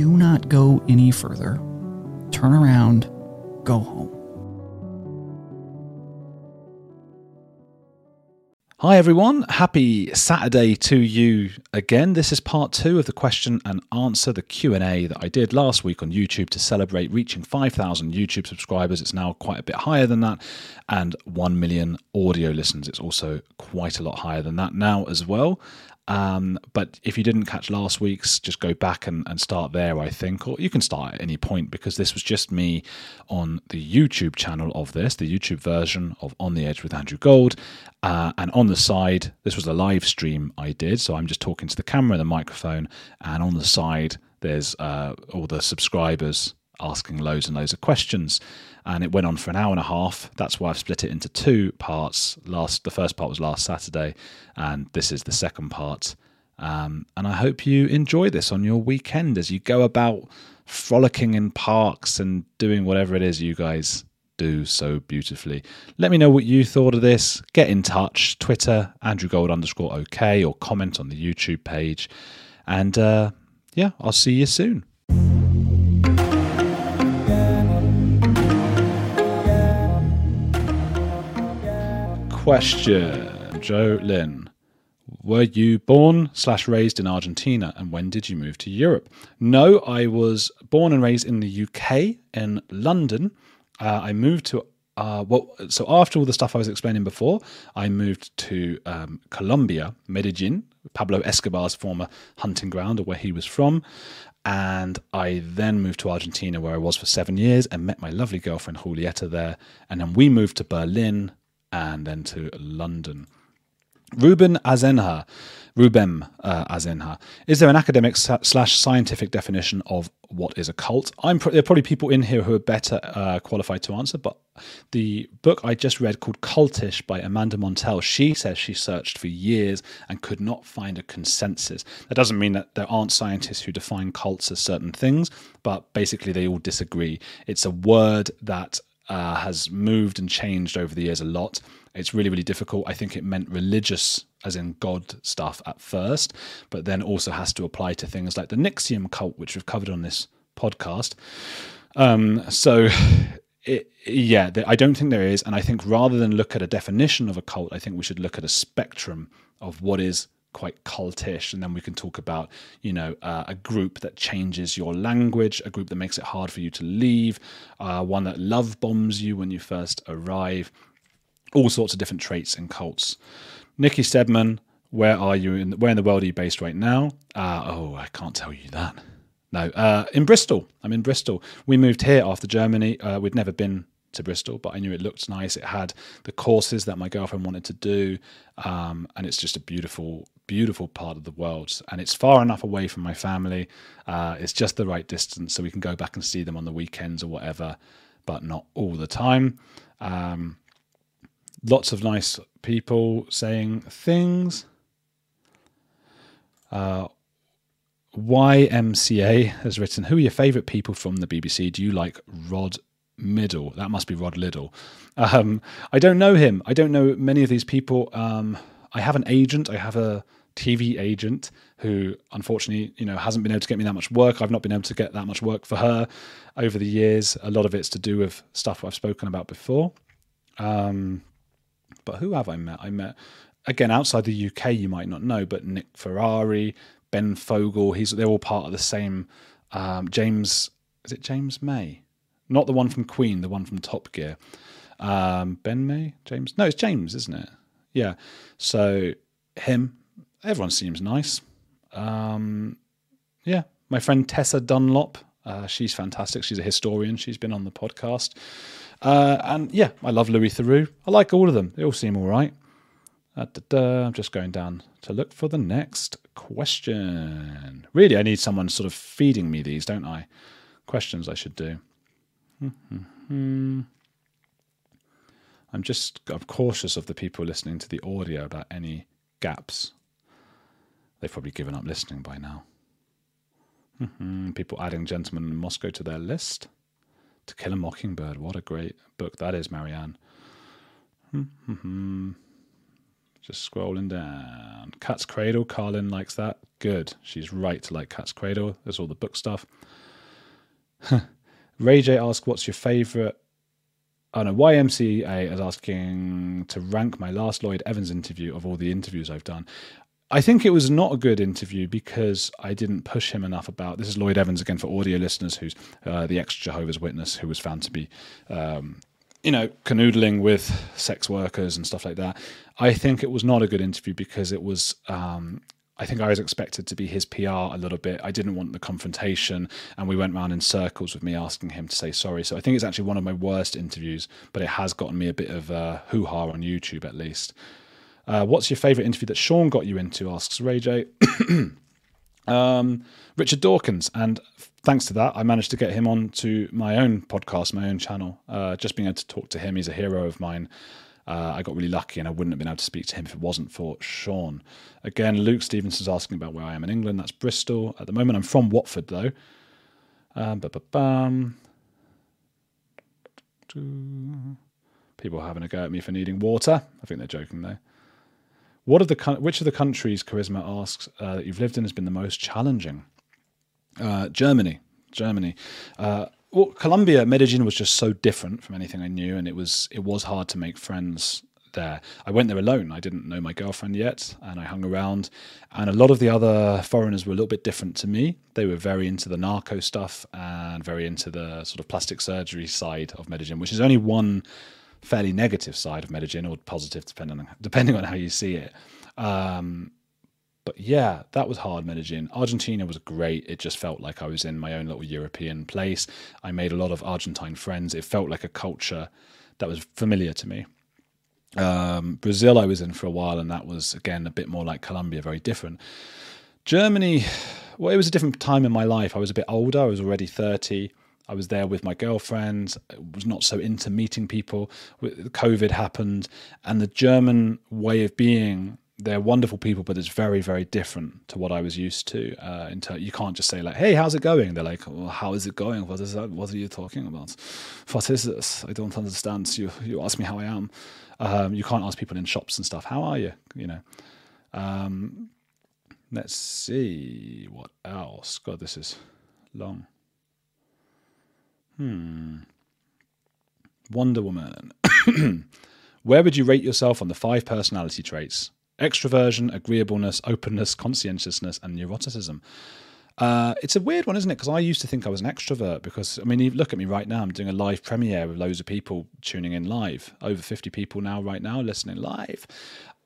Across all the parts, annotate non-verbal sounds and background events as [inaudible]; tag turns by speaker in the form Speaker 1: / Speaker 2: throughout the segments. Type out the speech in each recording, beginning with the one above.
Speaker 1: do not go any further. Turn around, go home.
Speaker 2: Hi everyone, happy Saturday to you again. This is part 2 of the question and answer the Q&A that I did last week on YouTube to celebrate reaching 5,000 YouTube subscribers. It's now quite a bit higher than that and 1 million audio listens. It's also quite a lot higher than that now as well. Um, but if you didn't catch last week's, just go back and, and start there, I think, or you can start at any point because this was just me on the YouTube channel of this, the YouTube version of On the Edge with Andrew Gold. Uh, and on the side, this was a live stream I did. So I'm just talking to the camera and the microphone. And on the side, there's uh, all the subscribers asking loads and loads of questions and it went on for an hour and a half. That's why I've split it into two parts. Last, the first part was last Saturday, and this is the second part. Um, and I hope you enjoy this on your weekend as you go about frolicking in parks and doing whatever it is you guys do so beautifully. Let me know what you thought of this. Get in touch. Twitter, Andrew Gold underscore OK, or comment on the YouTube page. And uh, yeah, I'll see you soon. Question, Joe Lynn. Were you born slash raised in Argentina, and when did you move to Europe? No, I was born and raised in the UK in London. Uh, I moved to uh, well, so after all the stuff I was explaining before, I moved to um, Colombia, Medellin, Pablo Escobar's former hunting ground, or where he was from. And I then moved to Argentina, where I was for seven years, and met my lovely girlfriend Julieta there. And then we moved to Berlin and then to London. Ruben Azenha, Rubem uh, Azenha. Is there an academic slash scientific definition of what is a cult? I'm pr- there are probably people in here who are better uh, qualified to answer, but the book I just read called Cultish by Amanda Montell, she says she searched for years and could not find a consensus. That doesn't mean that there aren't scientists who define cults as certain things, but basically they all disagree. It's a word that uh, has moved and changed over the years a lot. It's really, really difficult. I think it meant religious, as in God stuff at first, but then also has to apply to things like the NXIVM cult, which we've covered on this podcast. Um, so, [sighs] it, yeah, I don't think there is. And I think rather than look at a definition of a cult, I think we should look at a spectrum of what is quite cultish and then we can talk about you know uh, a group that changes your language a group that makes it hard for you to leave uh, one that love bombs you when you first arrive all sorts of different traits in cults. Nikki stedman where are you in where in the world are you based right now? Uh, oh i can't tell you that. No uh, in bristol. I'm in bristol. We moved here after germany. Uh, we'd never been to Bristol, but I knew it looked nice. It had the courses that my girlfriend wanted to do, um, and it's just a beautiful, beautiful part of the world. And it's far enough away from my family. Uh, it's just the right distance, so we can go back and see them on the weekends or whatever, but not all the time. Um, lots of nice people saying things. Uh, YMCA has written, Who are your favourite people from the BBC? Do you like Rod Middle. That must be Rod Liddle. Um, I don't know him. I don't know many of these people. Um, I have an agent. I have a TV agent who, unfortunately, you know, hasn't been able to get me that much work. I've not been able to get that much work for her over the years. A lot of it's to do with stuff I've spoken about before. Um, but who have I met? I met again outside the UK. You might not know, but Nick Ferrari, Ben Fogle. He's they're all part of the same. Um, James is it James May? Not the one from Queen, the one from Top Gear. Um, ben May, James? No, it's James, isn't it? Yeah. So him, everyone seems nice. Um, yeah, my friend Tessa Dunlop, uh, she's fantastic. She's a historian. She's been on the podcast. Uh, and yeah, I love Louis Theroux. I like all of them. They all seem all right. Uh, I'm just going down to look for the next question. Really, I need someone sort of feeding me these, don't I? Questions I should do. [laughs] I'm just I'm cautious of the people listening to the audio about any gaps. They've probably given up listening by now. Mm-hmm. People adding Gentlemen in Moscow to their list. To Kill a Mockingbird. What a great book that is, Marianne. Mm-hmm. Just scrolling down. Cat's Cradle. Carlin likes that. Good. She's right to like Cat's Cradle. There's all the book stuff. [laughs] Ray J asks, "What's your favorite?" Oh no, YMCA is asking to rank my last Lloyd Evans interview of all the interviews I've done. I think it was not a good interview because I didn't push him enough about. This is Lloyd Evans again for audio listeners, who's uh, the ex Jehovah's Witness who was found to be, um, you know, canoodling with sex workers and stuff like that. I think it was not a good interview because it was um, I think I was expected to be his PR a little bit. I didn't want the confrontation, and we went round in circles with me asking him to say sorry. So I think it's actually one of my worst interviews, but it has gotten me a bit of uh, hoo ha on YouTube at least. Uh, what's your favourite interview that Sean got you into? asks Ray J. [coughs] um, Richard Dawkins, and thanks to that, I managed to get him on to my own podcast, my own channel. Uh, just being able to talk to him, he's a hero of mine. Uh, I got really lucky and I wouldn't have been able to speak to him if it wasn't for Sean. Again, Luke Stevenson's asking about where I am in England. That's Bristol. At the moment, I'm from Watford, though. Um, People having a go at me for needing water. I think they're joking, though. What of the which of the countries Charisma asks uh, that you've lived in has been the most challenging? Uh, Germany. Germany. Uh, well, Colombia, Medellin was just so different from anything I knew, and it was it was hard to make friends there. I went there alone. I didn't know my girlfriend yet, and I hung around. And a lot of the other foreigners were a little bit different to me. They were very into the narco stuff and very into the sort of plastic surgery side of Medellin, which is only one fairly negative side of Medellin, or positive, depending on depending on how you see it. Um, but yeah, that was hard Medellin. Argentina was great. It just felt like I was in my own little European place. I made a lot of Argentine friends. It felt like a culture that was familiar to me. Um, Brazil, I was in for a while, and that was again a bit more like Colombia, very different. Germany, well, it was a different time in my life. I was a bit older. I was already thirty. I was there with my girlfriend. Was not so into meeting people. COVID happened, and the German way of being they're wonderful people, but it's very, very different to what I was used to. Uh, in ter- you can't just say like, "Hey, how's it going?" They're like, well, "How is it going? What is that? What are you talking about? What is this? I don't understand." You you ask me how I am. Um, you can't ask people in shops and stuff. How are you? You know. Um, let's see what else. God, this is long. Hmm. Wonder Woman. [coughs] Where would you rate yourself on the five personality traits? extroversion, agreeableness, openness, conscientiousness, and neuroticism. Uh, it's a weird one, isn't it? Because I used to think I was an extrovert. Because I mean, look at me right now. I'm doing a live premiere with loads of people tuning in live. Over 50 people now, right now, listening live.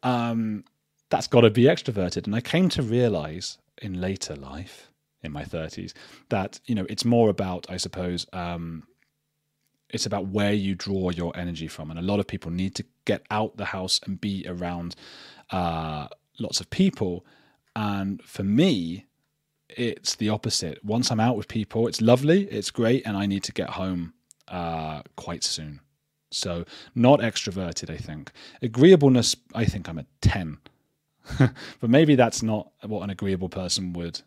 Speaker 2: Um, that's got to be extroverted. And I came to realize in later life, in my 30s, that you know it's more about, I suppose, um, it's about where you draw your energy from. And a lot of people need to get out the house and be around uh, lots of people. And for me, it's the opposite. Once I'm out with people, it's lovely, it's great, and I need to get home uh, quite soon. So, not extroverted, I think. Agreeableness, I think I'm a 10. [laughs] but maybe that's not what an agreeable person would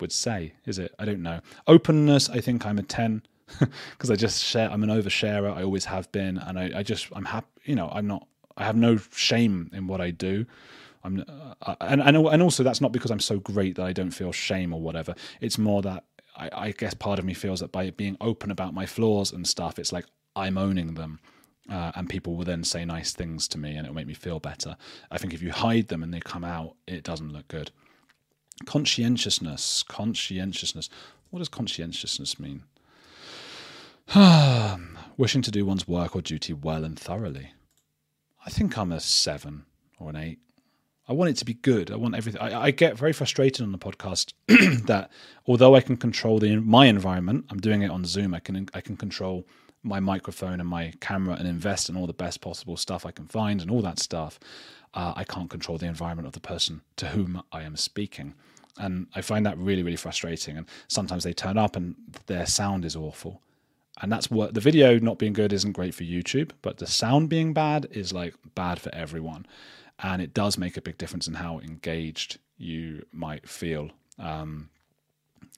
Speaker 2: would say, is it? I don't know. Openness, I think I'm a 10. [laughs] because I just share. I'm an oversharer. I always have been, and I, I just I'm happy. You know, I'm not. I have no shame in what I do. I'm, uh, and and and also that's not because I'm so great that I don't feel shame or whatever. It's more that I, I guess part of me feels that by being open about my flaws and stuff, it's like I'm owning them. Uh, and people will then say nice things to me and it'll make me feel better. I think if you hide them and they come out, it doesn't look good. Conscientiousness. Conscientiousness. What does conscientiousness mean? [sighs] Wishing to do one's work or duty well and thoroughly. I think I'm a seven or an eight. I want it to be good. I want everything. I, I get very frustrated on the podcast [clears throat] that although I can control the my environment, I'm doing it on Zoom. I can I can control my microphone and my camera and invest in all the best possible stuff I can find and all that stuff. Uh, I can't control the environment of the person to whom I am speaking, and I find that really really frustrating. And sometimes they turn up and their sound is awful, and that's what the video not being good isn't great for YouTube, but the sound being bad is like bad for everyone and it does make a big difference in how engaged you might feel. Um,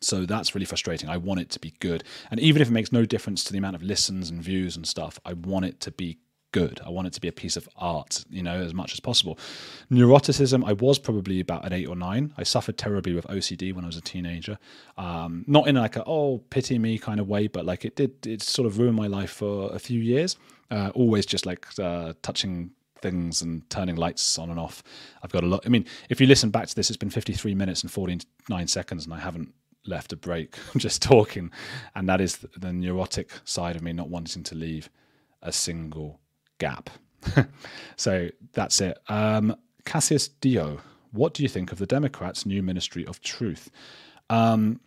Speaker 2: so that's really frustrating. I want it to be good, and even if it makes no difference to the amount of listens and views and stuff, I want it to be good. I want it to be a piece of art, you know, as much as possible. Neuroticism, I was probably about an eight or nine. I suffered terribly with OCD when I was a teenager. Um, not in like a oh pity me kind of way, but like it did. It sort of ruined my life for a few years. Uh, always just like uh, touching things and turning lights on and off. I've got a lot. I mean, if you listen back to this, it's been 53 minutes and 49 seconds, and I haven't left a break. [laughs] I'm just talking, and that is the neurotic side of me not wanting to leave a single gap. [laughs] so that's it. Um, Cassius Dio, what do you think of the Democrats' new Ministry of Truth? Um,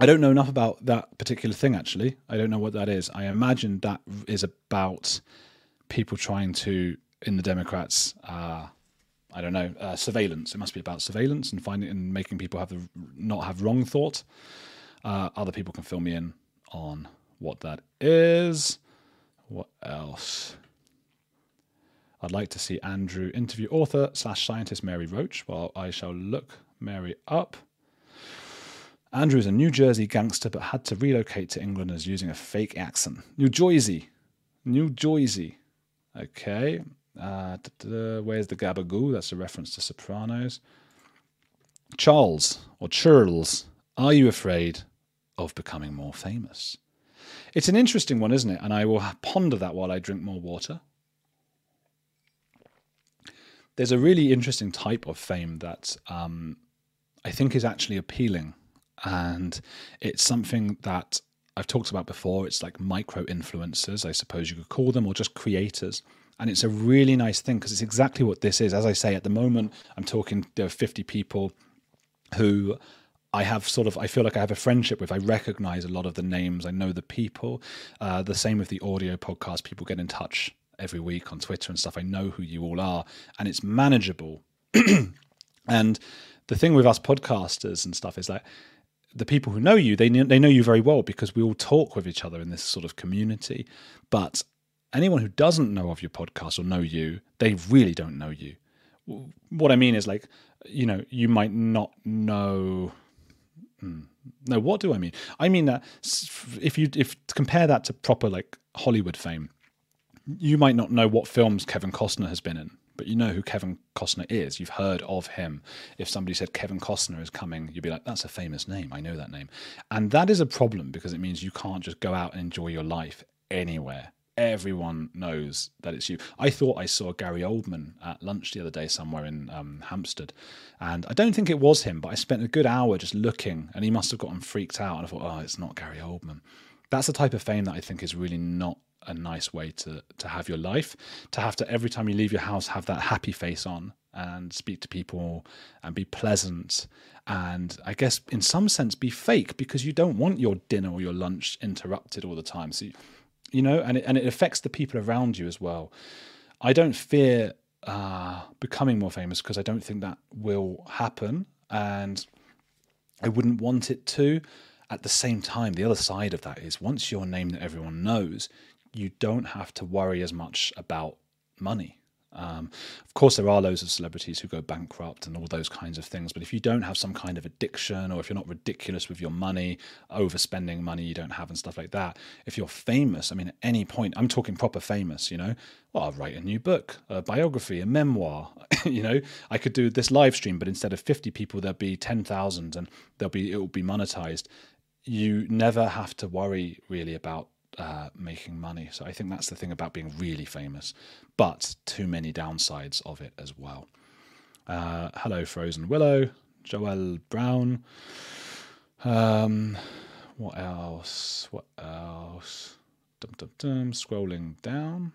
Speaker 2: I don't know enough about that particular thing, actually. I don't know what that is. I imagine that is about people trying to in the Democrats, uh, I don't know, uh, surveillance. It must be about surveillance and finding and making people have the not have wrong thought. Uh, other people can fill me in on what that is. What else? I'd like to see Andrew interview author slash scientist Mary Roach. while I shall look Mary up. Andrew is a New Jersey gangster but had to relocate to England as using a fake accent. New Jersey. New Jersey. Okay. Uh, where's the gabagoo? That's a reference to Sopranos. Charles or Churls, are you afraid of becoming more famous? It's an interesting one, isn't it? And I will ponder that while I drink more water. There's a really interesting type of fame that um, I think is actually appealing. And it's something that I've talked about before. It's like micro influencers, I suppose you could call them, or just creators and it's a really nice thing because it's exactly what this is. As I say, at the moment, I'm talking to 50 people who I have sort of, I feel like I have a friendship with. I recognize a lot of the names, I know the people. Uh, the same with the audio podcast, people get in touch every week on Twitter and stuff. I know who you all are, and it's manageable. [clears throat] and the thing with us podcasters and stuff is that the people who know you, they they know you very well because we all talk with each other in this sort of community. But anyone who doesn't know of your podcast or know you, they really don't know you. What I mean is, like, you know, you might not know. Hmm, no, what do I mean? I mean that if you if compare that to proper like Hollywood fame, you might not know what films Kevin Costner has been in, but you know who Kevin Costner is. You've heard of him. If somebody said Kevin Costner is coming, you'd be like, that's a famous name. I know that name. And that is a problem because it means you can't just go out and enjoy your life anywhere everyone knows that it's you. I thought I saw Gary Oldman at lunch the other day somewhere in um, Hampstead, and I don't think it was him, but I spent a good hour just looking, and he must have gotten freaked out. And I thought, oh, it's not Gary Oldman. That's the type of fame that I think is really not a nice way to to have your life. To have to every time you leave your house have that happy face on and speak to people and be pleasant and I guess in some sense be fake because you don't want your dinner or your lunch interrupted all the time. So. You, you know, and it, and it affects the people around you as well. I don't fear uh, becoming more famous because I don't think that will happen, and I wouldn't want it to. At the same time, the other side of that is once you're a name that everyone knows, you don't have to worry as much about money.
Speaker 3: Um, of course, there are loads of celebrities who go bankrupt and all those kinds of things. But if you don't have some kind of addiction, or if you're not ridiculous with your money, overspending money you don't have, and stuff like that, if you're famous, I mean, at any point, I'm talking proper famous, you know, well, I'll write a new book, a biography, a memoir. [laughs] you know, I could do this live stream, but instead of 50 people, there'll be 10,000 and there'll be, it will be monetized. You never have to worry really about uh, making money. So I think that's the thing about being really famous, but too many downsides of it as well. Uh, hello, Frozen Willow, Joel Brown. Um, what else? What else? Dum dum dum. Scrolling down.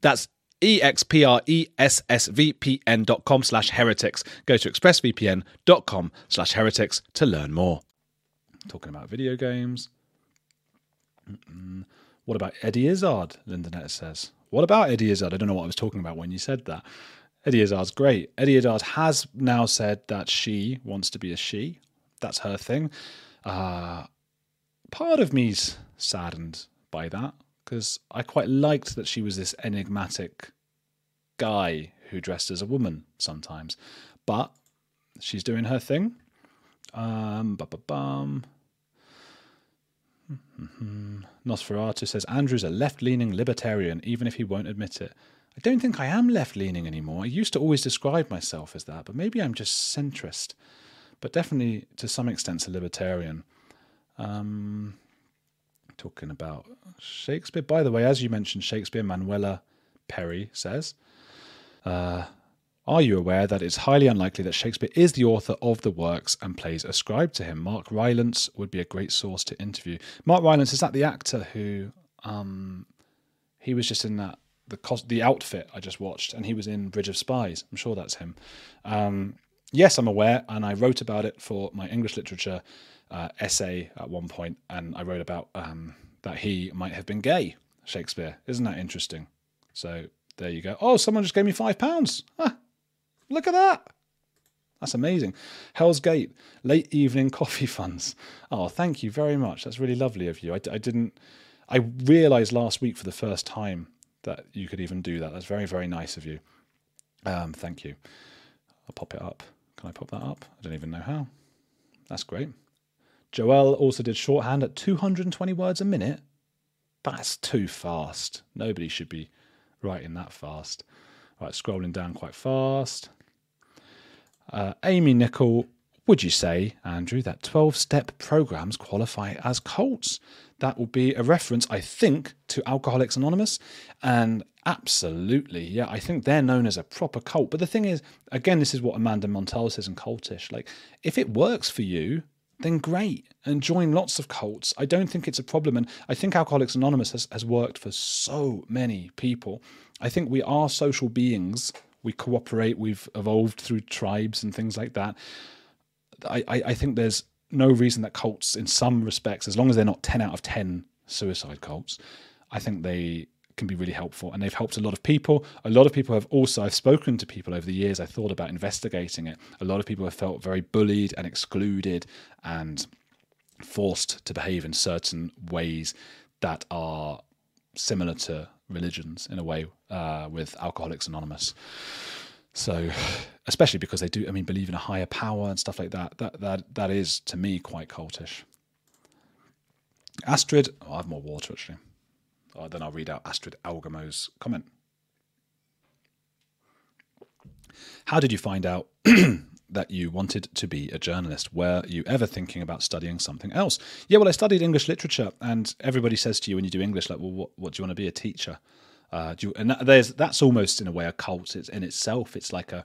Speaker 2: That's expressvpn.com slash heretics. Go to expressvpn.com slash heretics to learn more.
Speaker 3: Talking about video games. Mm-mm. What about Eddie Izzard? Lindanet says. What about Eddie Izzard? I don't know what I was talking about when you said that. Eddie Izzard's great. Eddie Izzard has now said that she wants to be a she. That's her thing. Uh, part of me's saddened by that because I quite liked that she was this enigmatic guy who dressed as a woman sometimes. But she's doing her thing. Um, bum. Nosferatu says Andrew's a left leaning libertarian, even if he won't admit it. I don't think I am left leaning anymore. I used to always describe myself as that, but maybe I'm just centrist. But definitely, to some extent, a libertarian. Um, talking about Shakespeare. By the way, as you mentioned Shakespeare, Manuela Perry says, uh, Are you aware that it's highly unlikely that Shakespeare is the author of the works and plays ascribed to him? Mark Rylance would be a great source to interview. Mark Rylance, is that the actor who um, he was just in that the the outfit I just watched, and he was in Bridge of Spies. I'm sure that's him. Um, yes, I'm aware, and I wrote about it for my English literature uh, essay at one point, and I wrote about um, that he might have been gay. Shakespeare, isn't that interesting? So there you go. Oh, someone just gave me five pounds. Look at that.
Speaker 2: That's amazing. Hell's Gate, late evening coffee funds. Oh, thank you very much. That's really lovely of you. I, I didn't, I realized last week for the first time that you could even do that. That's very, very nice of you. Um, thank you. I'll pop it up. Can I pop that up? I don't even know how. That's great. Joel also did shorthand at 220 words a minute. That's too fast. Nobody should be writing that fast. Right, scrolling down quite fast. Uh, Amy Nicol, would you say, Andrew, that 12 step programs qualify as cults? That will be a reference, I think, to Alcoholics Anonymous. And absolutely, yeah, I think they're known as a proper cult. But the thing is, again, this is what Amanda Montell says in Cultish. Like, if it works for you, then great and join lots of cults. I don't think it's a problem. And I think Alcoholics Anonymous has, has worked for so many people. I think we are social beings. We cooperate. We've evolved through tribes and things like that. I, I, I think there's no reason that cults, in some respects, as long as they're not 10 out of 10 suicide cults, I think they can be really helpful and they've helped a lot of people. A lot of people have also i've spoken to people over the years i thought about investigating it. A lot of people have felt very bullied and excluded and forced to behave in certain ways that are similar to religions in a way uh, with alcoholics anonymous. So especially because they do i mean believe in a higher power and stuff like that. That that that is to me quite cultish. Astrid oh, i have more water actually uh, then I'll read out Astrid Algamo's comment. How did you find out [clears throat] that you wanted to be a journalist? Were you ever thinking about studying something else? Yeah, well, I studied English literature, and everybody says to you when you do English, like, well, what, what do you want to be a teacher? Uh, you, and that, there's that's almost in a way a cult. It's in itself. It's like a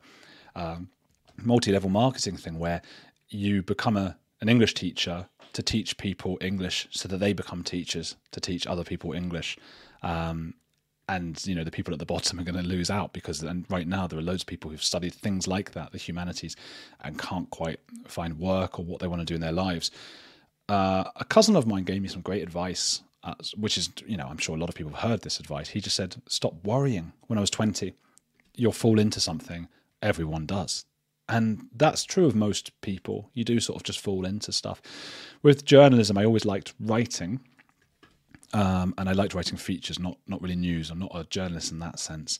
Speaker 2: um, multi-level marketing thing where you become a an English teacher to teach people English so that they become teachers to teach other people English. Um, and you know the people at the bottom are going to lose out because and right now there are loads of people who've studied things like that the humanities and can't quite find work or what they want to do in their lives. Uh, a cousin of mine gave me some great advice uh, which is you know i'm sure a lot of people have heard this advice. He just said stop worrying. When i was 20 you'll fall into something everyone does and that's true of most people. You do sort of just fall into stuff. With journalism, I always liked writing, um, and I liked writing features, not not really news. I'm not a journalist in that sense.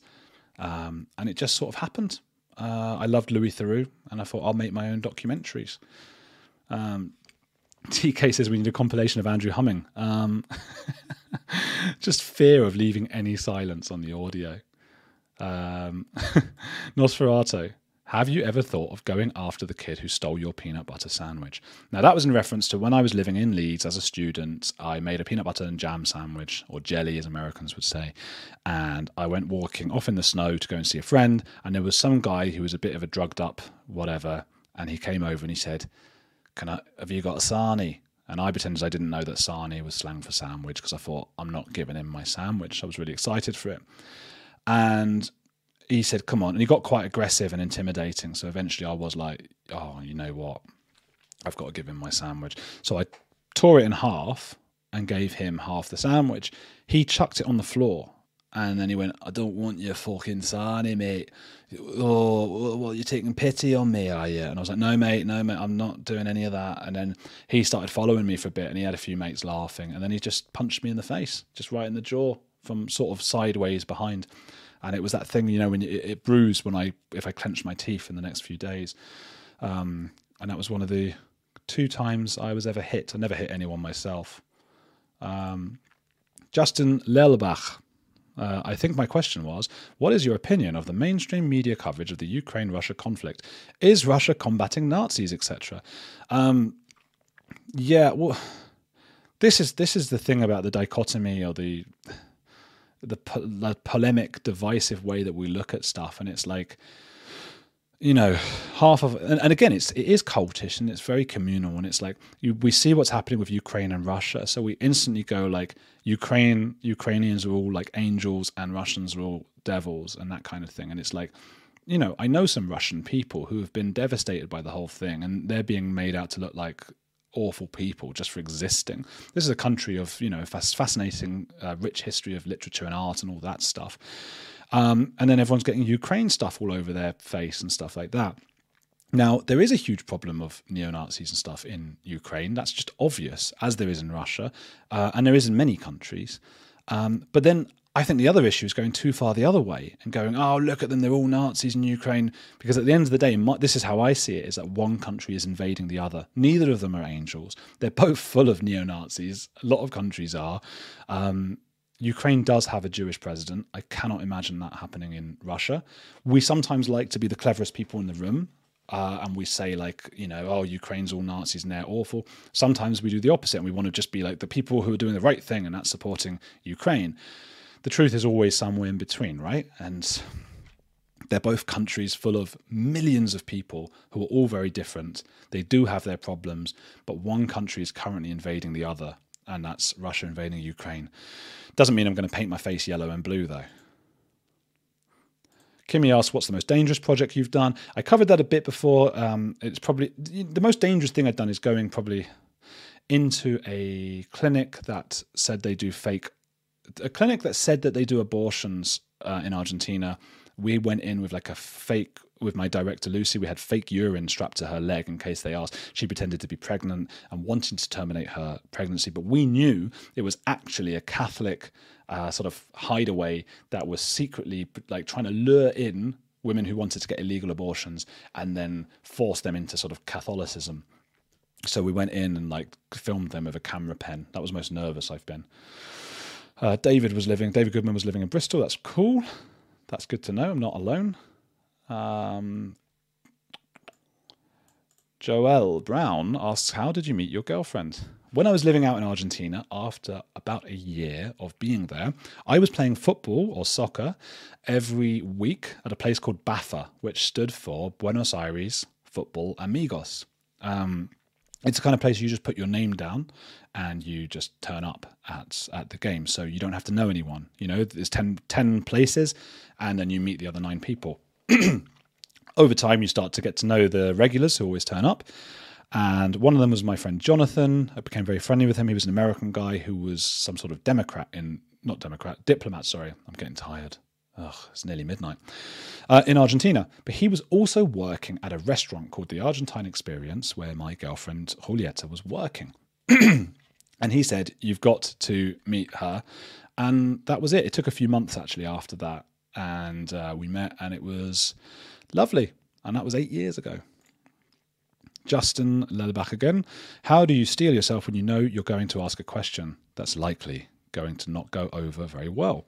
Speaker 2: Um, and it just sort of happened. Uh, I loved Louis Theroux, and I thought I'll make my own documentaries. Um, [laughs] TK says we need a compilation of Andrew humming. Um, [laughs] just fear of leaving any silence on the audio. Um, [laughs] Nosferatu. Have you ever thought of going after the kid who stole your peanut butter sandwich? Now, that was in reference to when I was living in Leeds as a student. I made a peanut butter and jam sandwich, or jelly as Americans would say. And I went walking off in the snow to go and see a friend. And there was some guy who was a bit of a drugged up, whatever. And he came over and he said, Can I, Have you got a sarnie? And I pretended I didn't know that sarnie was slang for sandwich because I thought, I'm not giving him my sandwich. I was really excited for it. And he said, "Come on," and he got quite aggressive and intimidating. So eventually, I was like, "Oh, you know what? I've got to give him my sandwich." So I tore it in half and gave him half the sandwich. He chucked it on the floor, and then he went, "I don't want your fucking sarnie, mate. Oh, well, you're taking pity on me, are you?" And I was like, "No, mate, no, mate, I'm not doing any of that." And then he started following me for a bit, and he had a few mates laughing, and then he just punched me in the face, just right in the jaw from sort of sideways behind and it was that thing you know when it, it bruised when I if I clenched my teeth in the next few days, um, and that was one of the two times I was ever hit. I never hit anyone myself. Um, Justin Lelbach. Uh, I think my question was What is your opinion of the mainstream media coverage of the Ukraine Russia conflict? Is Russia combating Nazis, etc.? Um, yeah, well, this is this is the thing about the dichotomy or the the, po- the polemic, divisive way that we look at stuff, and it's like, you know, half of and, and, again, it's it is cultish and it's very communal, and it's like you, we see what's happening with Ukraine and Russia, so we instantly go like Ukraine, Ukrainians are all like angels and Russians are all devils and that kind of thing, and it's like. You know, I know some Russian people who have been devastated by the whole thing, and they're being made out to look like awful people just for existing. This is a country of you know fascinating, uh, rich history of literature and art and all that stuff. Um, and then everyone's getting Ukraine stuff all over their face and stuff like that. Now, there is a huge problem of neo Nazis and stuff in Ukraine. That's just obvious, as there is in Russia, uh, and there is in many countries. Um, but then I think the other issue is going too far the other way and going, oh, look at them, they're all Nazis in Ukraine. Because at the end of the day, my, this is how I see it: is that one country is invading the other. Neither of them are angels. They're both full of neo Nazis. A lot of countries are. Um, Ukraine does have a Jewish president. I cannot imagine that happening in Russia. We sometimes like to be the cleverest people in the room uh, and we say like you know oh Ukraine's all Nazis and they're awful. Sometimes we do the opposite and we want to just be like the people who are doing the right thing and that's supporting Ukraine. The truth is always somewhere in between, right? And they're both countries full of millions of people who are all very different. They do have their problems, but one country is currently invading the other, and that's Russia invading Ukraine. Doesn't mean I'm going to paint my face yellow and blue though. Kimmy asks, "What's the most dangerous project you've done?" I covered that a bit before. Um, it's probably the most dangerous thing I've done is going probably into a clinic that said they do fake, a clinic that said that they do abortions uh, in Argentina. We went in with like a fake with my director Lucy, we had fake urine strapped to her leg in case they asked. She pretended to be pregnant and wanting to terminate her pregnancy, but we knew it was actually a Catholic uh, sort of hideaway that was secretly like trying to lure in women who wanted to get illegal abortions and then force them into sort of Catholicism. So we went in and like filmed them with a camera pen. That was most nervous I've been. Uh, David was living. David Goodman was living in Bristol. That's cool. That's good to know. I'm not alone. Um, Joel Brown asks, How did you meet your girlfriend? When I was living out in Argentina, after about a year of being there, I was playing football or soccer every week at a place called BAFA, which stood for Buenos Aires Football Amigos. Um, it's the kind of place you just put your name down and you just turn up at at the game. So you don't have to know anyone. You know, there's 10, 10 places and then you meet the other nine people. [clears throat] Over time, you start to get to know the regulars who always turn up. And one of them was my friend Jonathan. I became very friendly with him. He was an American guy who was some sort of Democrat in, not Democrat, diplomat, sorry. I'm getting tired. Ugh, it's nearly midnight. Uh, in Argentina. But he was also working at a restaurant called the Argentine Experience, where my girlfriend Julieta was working. [clears throat] and he said, You've got to meet her. And that was it. It took a few months actually after that. And uh, we met, and it was lovely. And that was eight years ago. Justin Lelbach again. How do you steel yourself when you know you're going to ask a question that's likely going to not go over very well?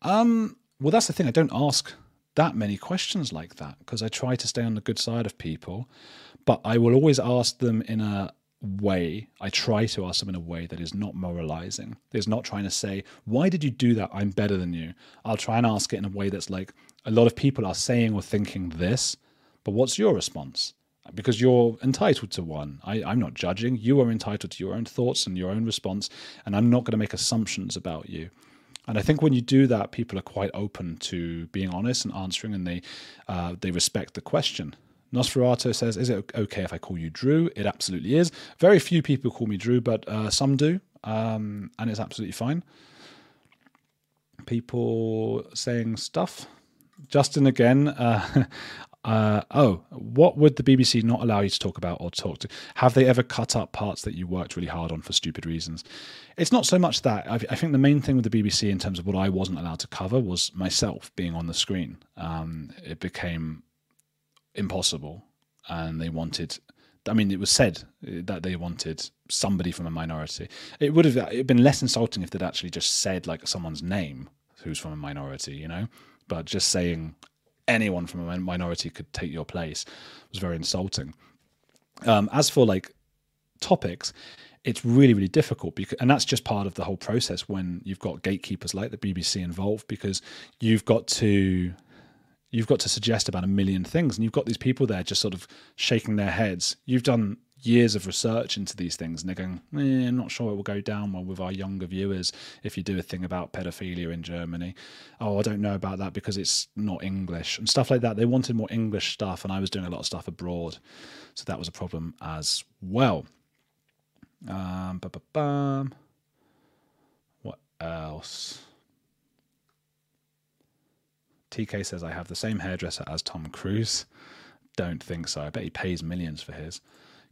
Speaker 2: Um, well, that's the thing. I don't ask that many questions like that because I try to stay on the good side of people, but I will always ask them in a way. I try to ask them in a way that is not moralizing. Is not trying to say, "Why did you do that? I'm better than you." I'll try and ask it in a way that's like, a lot of people are saying or thinking this, but what's your response? because you're entitled to one. I, am not judging. You are entitled to your own thoughts and your own response, and I'm not going to make assumptions about you. And I think when you do that, people are quite open to being honest and answering, and they uh, they respect the question. Nosferatu says, "Is it okay if I call you Drew?" It absolutely is. Very few people call me Drew, but uh, some do, um, and it's absolutely fine. People saying stuff. Justin again. Uh, [laughs] uh, oh, what would the BBC not allow you to talk about or talk to? Have they ever cut up parts that you worked really hard on for stupid reasons? It's not so much that. I, I think the main thing with the BBC in terms of what I wasn't allowed to cover was myself being on the screen. Um, it became impossible, and they wanted. I mean, it was said that they wanted somebody from a minority. It would have been less insulting if they'd actually just said like someone's name who's from a minority, you know. But just saying anyone from a minority could take your place was very insulting. Um, as for like topics, it's really really difficult because, and that's just part of the whole process when you've got gatekeepers like the BBC involved because you've got to you've got to suggest about a million things and you've got these people there just sort of shaking their heads. You've done years of research into these things and they're going, eh, I'm not sure it will go down well with our younger viewers if you do a thing about pedophilia in Germany. Oh, I don't know about that because it's not English and stuff like that. They wanted more English stuff and I was doing a lot of stuff abroad. So that was a problem as well. Um, what else? TK says I have the same hairdresser as Tom Cruise. Don't think so. I bet he pays millions for his.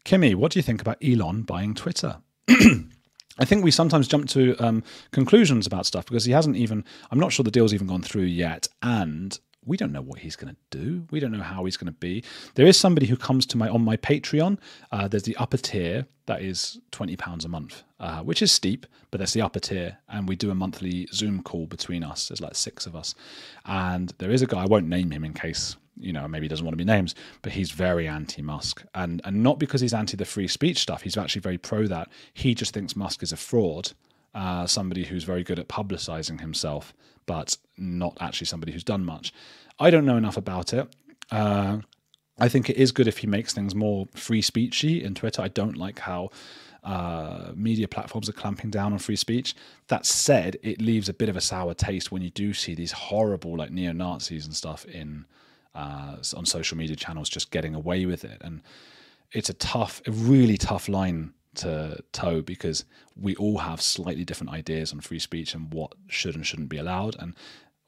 Speaker 2: Kimmy, what do you think about Elon buying Twitter? [clears throat] I think we sometimes jump to um, conclusions about stuff because he hasn't even. I'm not sure the deal's even gone through yet, and we don't know what he's going to do. We don't know how he's going to be. There is somebody who comes to my on my Patreon. Uh, there's the upper tier that is twenty pounds a month, uh, which is steep, but that's the upper tier, and we do a monthly Zoom call between us. There's like six of us, and there is a guy. I won't name him in case you know maybe he doesn't want to be names, but he's very anti-Musk, and and not because he's anti the free speech stuff. He's actually very pro that. He just thinks Musk is a fraud. Uh, somebody who's very good at publicizing himself, but not actually somebody who's done much. I don't know enough about it. Uh, I think it is good if he makes things more free speechy in Twitter. I don't like how uh, media platforms are clamping down on free speech. That said, it leaves a bit of a sour taste when you do see these horrible like neo Nazis and stuff in uh, on social media channels just getting away with it, and it's a tough, a really tough line to toe because we all have slightly different ideas on free speech and what should and shouldn't be allowed, and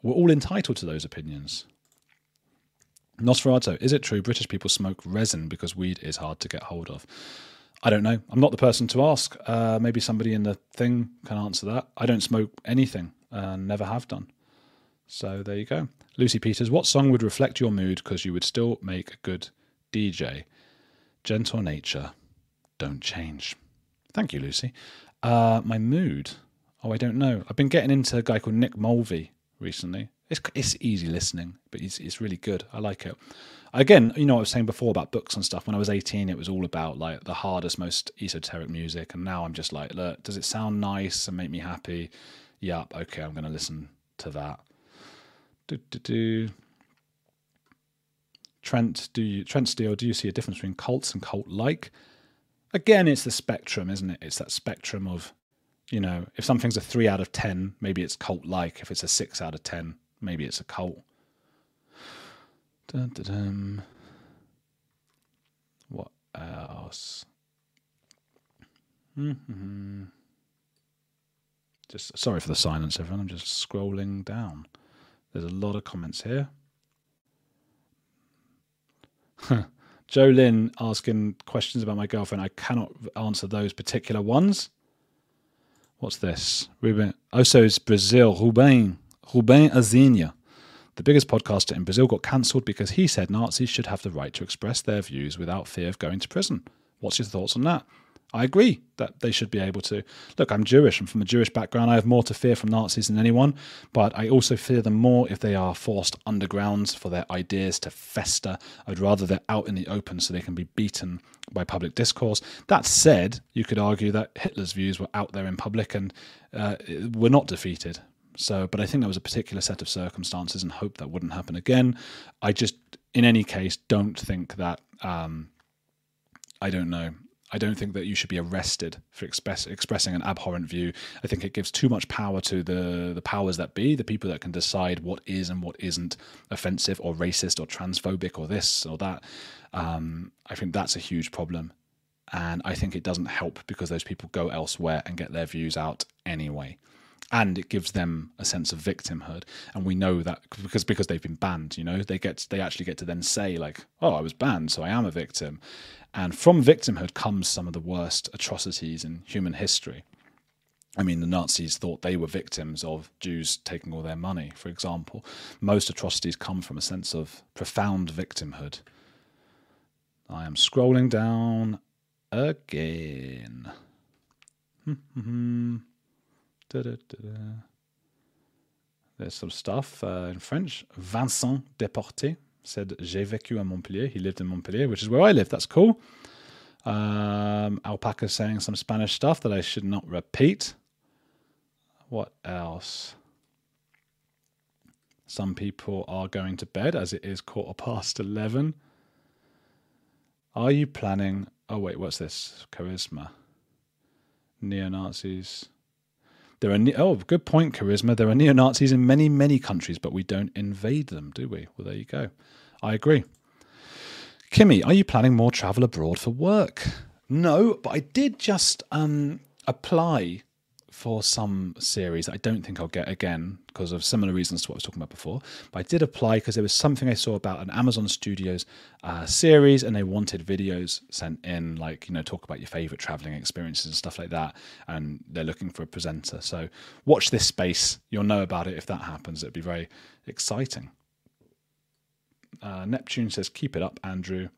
Speaker 2: we're all entitled to those opinions. Nosferatu, is it true British people smoke resin because weed is hard to get hold of? I don't know. I'm not the person to ask. Uh, maybe somebody in the thing can answer that. I don't smoke anything and never have done. So there you go. Lucy Peters, what song would reflect your mood because you would still make a good DJ? Gentle Nature, Don't Change. Thank you, Lucy. Uh, my mood? Oh, I don't know. I've been getting into a guy called Nick Mulvey recently. It's it's easy listening, but it's it's really good. I like it. Again, you know, what I was saying before about books and stuff. When I was eighteen, it was all about like the hardest, most esoteric music, and now I'm just like, look, does it sound nice and make me happy? Yup, okay, I'm going to listen to that. Do, do, do. Trent, do you Trent Steele? Do you see a difference between cults and cult like? Again, it's the spectrum, isn't it? It's that spectrum of, you know, if something's a three out of ten, maybe it's cult like. If it's a six out of ten, maybe it's a cult. Dun, dun, dun. What else? Mm-hmm. Just sorry for the silence, everyone. I'm just scrolling down. There's a lot of comments here. [laughs] Joe Lynn asking questions about my girlfriend. I cannot answer those particular ones. What's this? Ruben. Oh, so it's Brazil. Ruben. Ruben Azinha. The biggest podcaster in Brazil got cancelled because he said Nazis should have the right to express their views without fear of going to prison. What's your thoughts on that? I agree that they should be able to. Look, I'm Jewish. I'm from a Jewish background. I have more to fear from Nazis than anyone, but I also fear them more if they are forced underground for their ideas to fester. I'd rather they're out in the open so they can be beaten by public discourse. That said, you could argue that Hitler's views were out there in public and uh, were not defeated. So, but I think that was a particular set of circumstances and hope that wouldn't happen again. I just, in any case, don't think that. Um, I don't know. I don't think that you should be arrested for express, expressing an abhorrent view. I think it gives too much power to the the powers that be, the people that can decide what is and what isn't offensive or racist or transphobic or this or that. Um, I think that's a huge problem, and I think it doesn't help because those people go elsewhere and get their views out anyway and it gives them a sense of victimhood and we know that because because they've been banned you know they get they actually get to then say like oh i was banned so i am a victim and from victimhood comes some of the worst atrocities in human history I mean, the Nazis thought they were victims of Jews taking all their money, for example. Most atrocities come from a sense of profound victimhood. I am scrolling down again. Hmm, hmm, hmm. There's some stuff uh, in French. Vincent Deporté said, J'ai vécu à Montpellier. He lived in Montpellier, which is where I live. That's cool. Um, Alpaca saying some Spanish stuff that I should not repeat. What else? Some people are going to bed as it is quarter past 11. Are you planning? Oh, wait, what's this? Charisma. Neo Nazis. There are ne- oh, good point, charisma. There are neo Nazis in many, many countries, but we don't invade them, do we? Well, there you go. I agree. Kimmy, are you planning more travel abroad for work? No, but I did just um, apply for some series I don't think I'll get again because of similar reasons to what I was talking about before. But I did apply because there was something I saw about an Amazon Studios uh, series and they wanted videos sent in, like, you know, talk about your favorite traveling experiences and stuff like that. And they're looking for a presenter. So watch this space. You'll know about it if that happens. It'd be very exciting. Uh, Neptune says, keep it up, Andrew.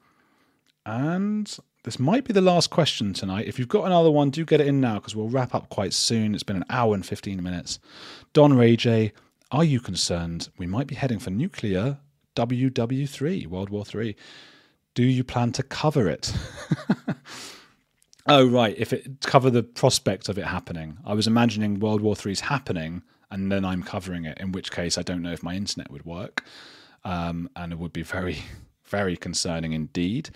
Speaker 2: And this might be the last question tonight. If you've got another one, do get it in now because we'll wrap up quite soon. It's been an hour and 15 minutes. Don Ray J, are you concerned we might be heading for nuclear WW3, World War 3? Do you plan to cover it? [laughs] oh, right. If it cover the prospect of it happening. I was imagining World War 3 is happening and then I'm covering it, in which case I don't know if my internet would work. Um, and it would be very, [laughs] very concerning indeed.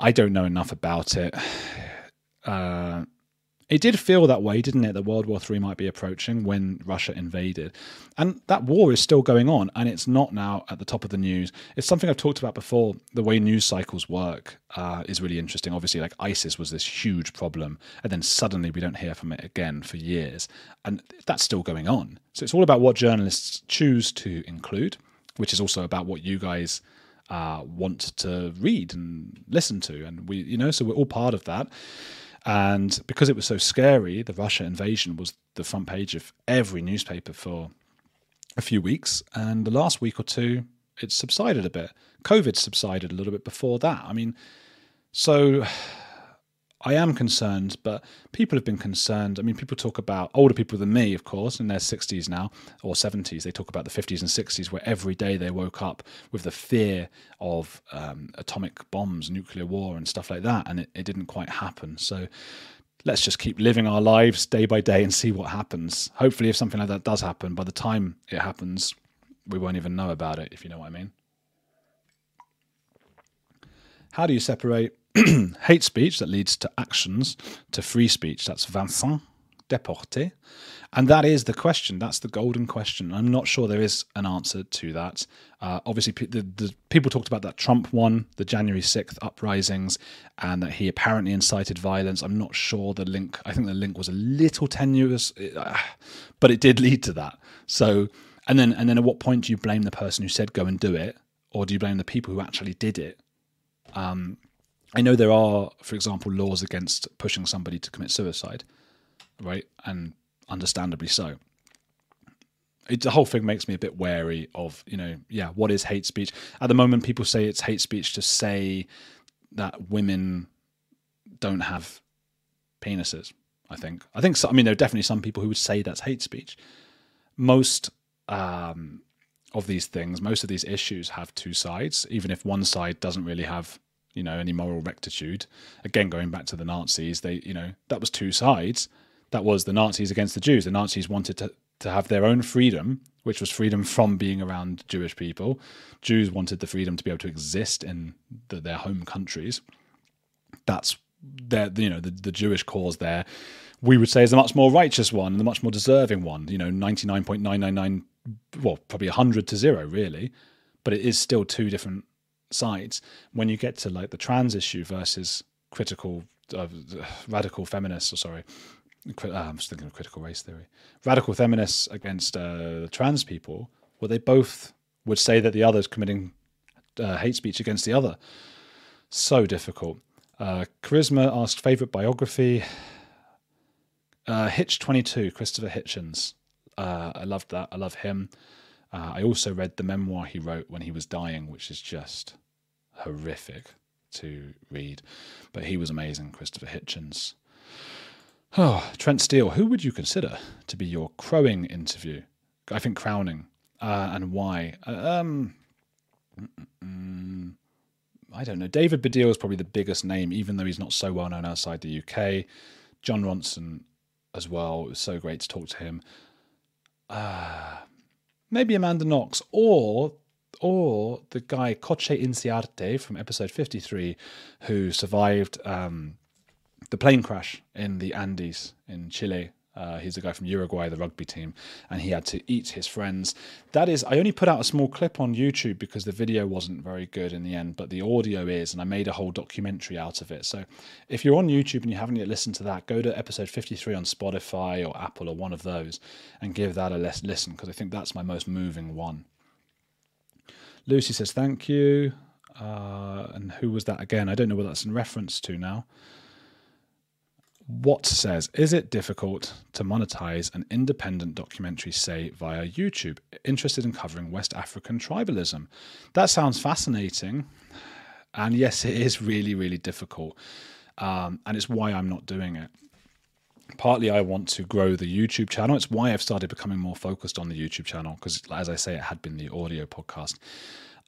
Speaker 2: I don't know enough about it. [sighs] Uh, it did feel that way, didn't it? That World War III might be approaching when Russia invaded. And that war is still going on, and it's not now at the top of the news. It's something I've talked about before. The way news cycles work uh, is really interesting. Obviously, like ISIS was this huge problem, and then suddenly we don't hear from it again for years. And that's still going on. So it's all about what journalists choose to include, which is also about what you guys uh, want to read and listen to. And we, you know, so we're all part of that. And because it was so scary, the Russia invasion was the front page of every newspaper for a few weeks. And the last week or two, it subsided a bit. COVID subsided a little bit before that. I mean, so I am concerned, but people have been concerned. I mean, people talk about older people than me, of course, in their 60s now or 70s. They talk about the 50s and 60s, where every day they woke up with the fear of um, atomic bombs, nuclear war, and stuff like that, and it, it didn't quite happen. So let's just keep living our lives day by day and see what happens. Hopefully, if something like that does happen, by the time it happens, we won't even know about it, if you know what I mean. How do you separate [clears throat] hate speech that leads to actions to free speech? That's Vincent Deporté. And that is the question. That's the golden question. I'm not sure there is an answer to that. Uh, obviously, the, the, people talked about that Trump won the January 6th uprisings and that he apparently incited violence. I'm not sure the link, I think the link was a little tenuous, uh, but it did lead to that. So, and then, and then at what point do you blame the person who said go and do it? Or do you blame the people who actually did it? Um, I know there are, for example, laws against pushing somebody to commit suicide, right? And understandably so. It, the whole thing makes me a bit wary of, you know, yeah, what is hate speech? At the moment, people say it's hate speech to say that women don't have penises. I think. I think. So, I mean, there are definitely some people who would say that's hate speech. Most um, of these things, most of these issues have two sides. Even if one side doesn't really have you know any moral rectitude. Again going back to the nazis they you know that was two sides. That was the nazis against the jews. The nazis wanted to to have their own freedom which was freedom from being around jewish people. Jews wanted the freedom to be able to exist in the, their home countries. That's their you know the, the jewish cause there. We would say is a much more righteous one and a much more deserving one you know 99.999 well probably 100 to 0 really. But it is still two different sides when you get to like the trans issue versus critical uh, radical feminists or sorry uh, i'm just thinking of critical race theory. Radical feminists against uh, trans people well they both would say that the other is committing uh, hate speech against the other. So difficult. Uh, charisma asked favorite biography. Uh, hitch 22 christopher hitchens. I loved that. I love him. I also read the memoir he wrote when he was dying, which is just horrific to read. But he was amazing, Christopher Hitchens. Oh, Trent Steele, who would you consider to be your crowing interview? I think crowning, uh, and why? Um, I don't know. David Baddiel is probably the biggest name, even though he's not so well known outside the UK. Jon Ronson as well. It was so great to talk to him. Uh, maybe Amanda Knox or or the guy Coche Inciarte from episode 53, who survived um, the plane crash in the Andes in Chile. Uh, he's a guy from Uruguay, the rugby team, and he had to eat his friends. That is, I only put out a small clip on YouTube because the video wasn't very good in the end, but the audio is, and I made a whole documentary out of it. So if you're on YouTube and you haven't yet listened to that, go to episode 53 on Spotify or Apple or one of those and give that a listen because I think that's my most moving one. Lucy says, Thank you. Uh, and who was that again? I don't know what that's in reference to now. What says, is it difficult to monetize an independent documentary, say via YouTube, interested in covering West African tribalism? That sounds fascinating. And yes, it is really, really difficult. Um, and it's why I'm not doing it. Partly, I want to grow the YouTube channel. It's why I've started becoming more focused on the YouTube channel because, as I say, it had been the audio podcast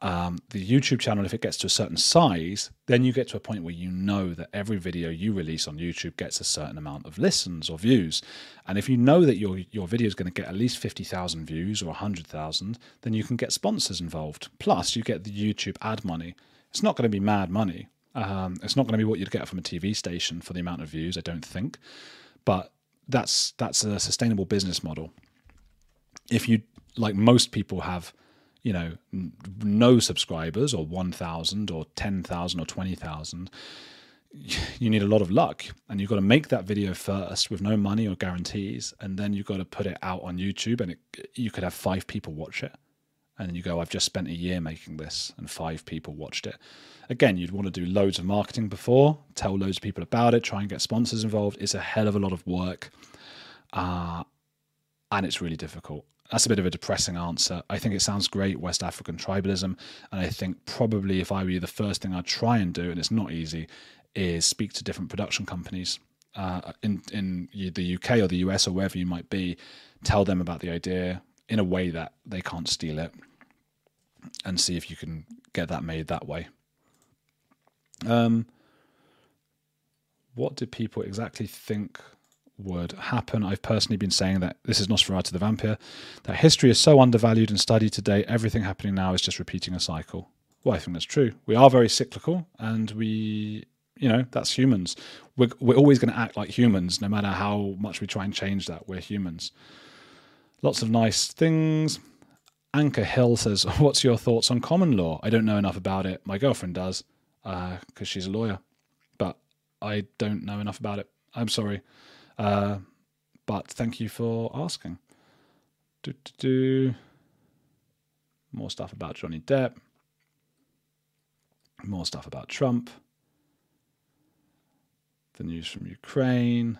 Speaker 2: um, the YouTube channel, if it gets to a certain size, then you get to a point where you know that every video you release on YouTube gets a certain amount of listens or views. And if you know that your your video is going to get at least fifty thousand views or hundred thousand, then you can get sponsors involved. Plus, you get the YouTube ad money. It's not going to be mad money. Um, it's not going to be what you'd get from a TV station for the amount of views. I don't think, but that's that's a sustainable business model. If you like most people have you know, no subscribers or 1,000 or 10,000 or 20,000, [laughs] you need a lot of luck. And you've got to make that video first with no money or guarantees. And then you've got to put it out on YouTube and it, you could have five people watch it. And then you go, I've just spent a year making this and five people watched it. Again, you'd want to do loads of marketing before, tell loads of people about it, try and get sponsors involved. It's a hell of a lot of work. Uh, and it's really difficult that's a bit of a depressing answer. I think it sounds great, West African tribalism, and I think probably if I were you, the first thing I'd try and do, and it's not easy, is speak to different production companies uh, in in the UK or the US or wherever you might be. Tell them about the idea in a way that they can't steal it, and see if you can get that made that way. Um, what do people exactly think would happen. I've personally been saying that this is Nosferatu the Vampire, that history is so undervalued and studied today, everything happening now is just repeating a cycle. Well, I think that's true. We are very cyclical and we, you know, that's humans. We're, we're always going to act like humans, no matter how much we try and change that. We're humans. Lots of nice things. Anchor Hill says, [laughs] What's your thoughts on common law? I don't know enough about it. My girlfriend does, because uh, she's a lawyer, but I don't know enough about it. I'm sorry. Uh, but thank you for asking. Do, do, do. More stuff about Johnny Depp. More stuff about Trump. The news from Ukraine.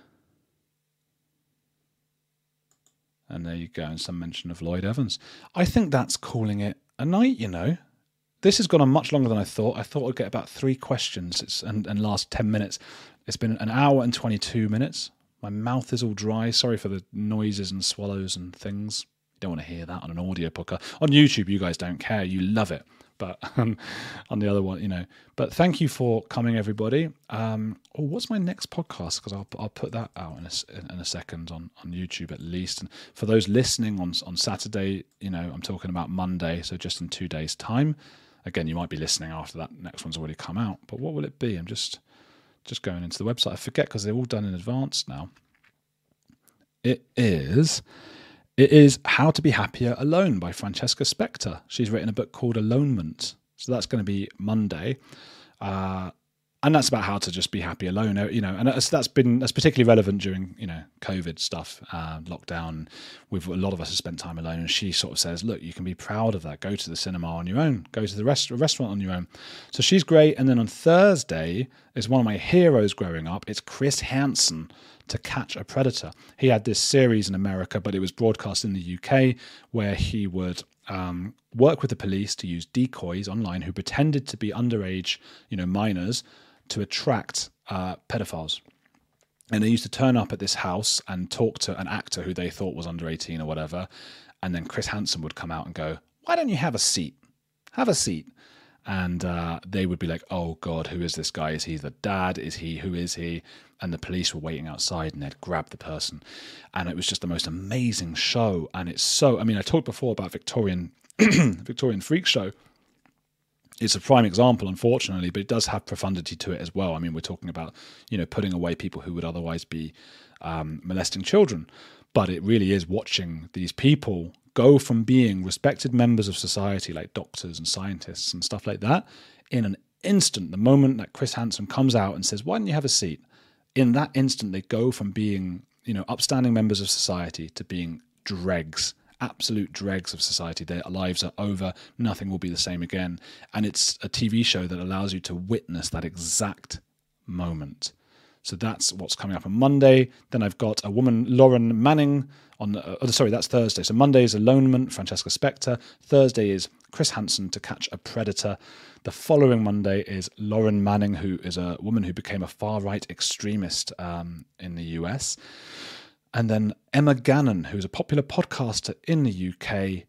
Speaker 2: And there you go, and some mention of Lloyd Evans. I think that's calling it a night, you know. This has gone on much longer than I thought. I thought I'd get about three questions it's, and, and last 10 minutes. It's been an hour and 22 minutes. My mouth is all dry. Sorry for the noises and swallows and things. You don't want to hear that on an audio podcast. On YouTube, you guys don't care. You love it. But [laughs] um, on the other one, you know. But thank you for coming, everybody. Um, oh, what's my next podcast? Because I'll, I'll put that out in a, in a second on, on YouTube at least. And for those listening on on Saturday, you know, I'm talking about Monday, so just in two days' time. Again, you might be listening after that next one's already come out. But what will it be? I'm just just going into the website. I forget because they're all done in advance now. It is it is How to Be Happier Alone by Francesca Specter. She's written a book called Alonement. So that's going to be Monday. Uh, and that's about how to just be happy alone you know and that's, that's been that's particularly relevant during you know covid stuff uh, lockdown. With a lot of us have spent time alone and she sort of says look you can be proud of that. Go to the cinema on your own. Go to the rest- restaurant on your own. So she's great. And then on thursday is one of my heroes growing up. It's chris hansen to catch a predator he had this series in america but it was broadcast in the uk where he would um, work with the police to use decoys online who pretended to be underage, you know, minors to attract uh, pedophiles. And they used to turn up at this house and talk to an actor who they thought was under 18 or whatever. And then Chris Hansen would come out and go, Why don't you have a seat? Have a seat. And uh, they would be like, Oh God, who is this guy? Is he the dad? Is he? Who is he? And the police were waiting outside and they'd grab the person. And it was just the most amazing show. And it's so, I mean, I talked before about Victorian [clears throat] Victorian Freak Show it's a prime example, unfortunately, but it does have profundity to it as well. I mean, we're talking about you know putting away people who would otherwise be um, molesting children. But it really is watching these people go from being respected members of society, like doctors and scientists and stuff like that, in an instant, the moment that Chris Hansen comes out and says, Why don't you have a seat? In that instant, they go from being, you know, upstanding members of society to being dregs absolute dregs of society. Their lives are over. Nothing will be the same again. And it's a TV show that allows you to witness that exact moment. So that's what's coming up on Monday. Then I've got a woman, Lauren Manning, on. Uh, oh, sorry, that's Thursday. So Monday is Alonement, Francesca Specter. Thursday is Chris Hansen to catch a predator. The following Monday is Lauren Manning, who is a woman who became a far right extremist um, in the US. And then Emma Gannon, who's a popular podcaster in the UK,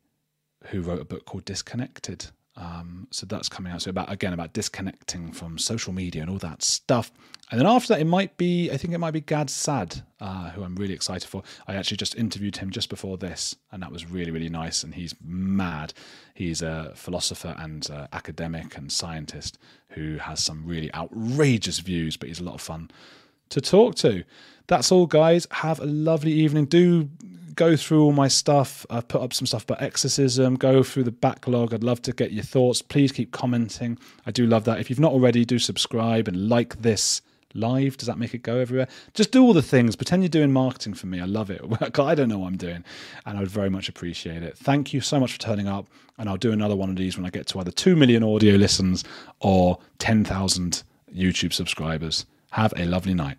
Speaker 2: who wrote a book called Disconnected. Um, so that's coming out. So about again about disconnecting from social media and all that stuff. And then after that, it might be I think it might be Gad Saad, uh, who I'm really excited for. I actually just interviewed him just before this, and that was really really nice. And he's mad. He's a philosopher and uh, academic and scientist who has some really outrageous views, but he's a lot of fun to talk to. That's all, guys. Have a lovely evening. Do go through all my stuff. I've put up some stuff about exorcism. Go through the backlog. I'd love to get your thoughts. Please keep commenting. I do love that. If you've not already, do subscribe and like this live. Does that make it go everywhere? Just do all the things. Pretend you're doing marketing for me. I love it. [laughs] I don't know what I'm doing, and I would very much appreciate it. Thank you so much for turning up, and I'll do another one of these when I get to either 2 million audio listens or 10,000 YouTube subscribers. Have a lovely night.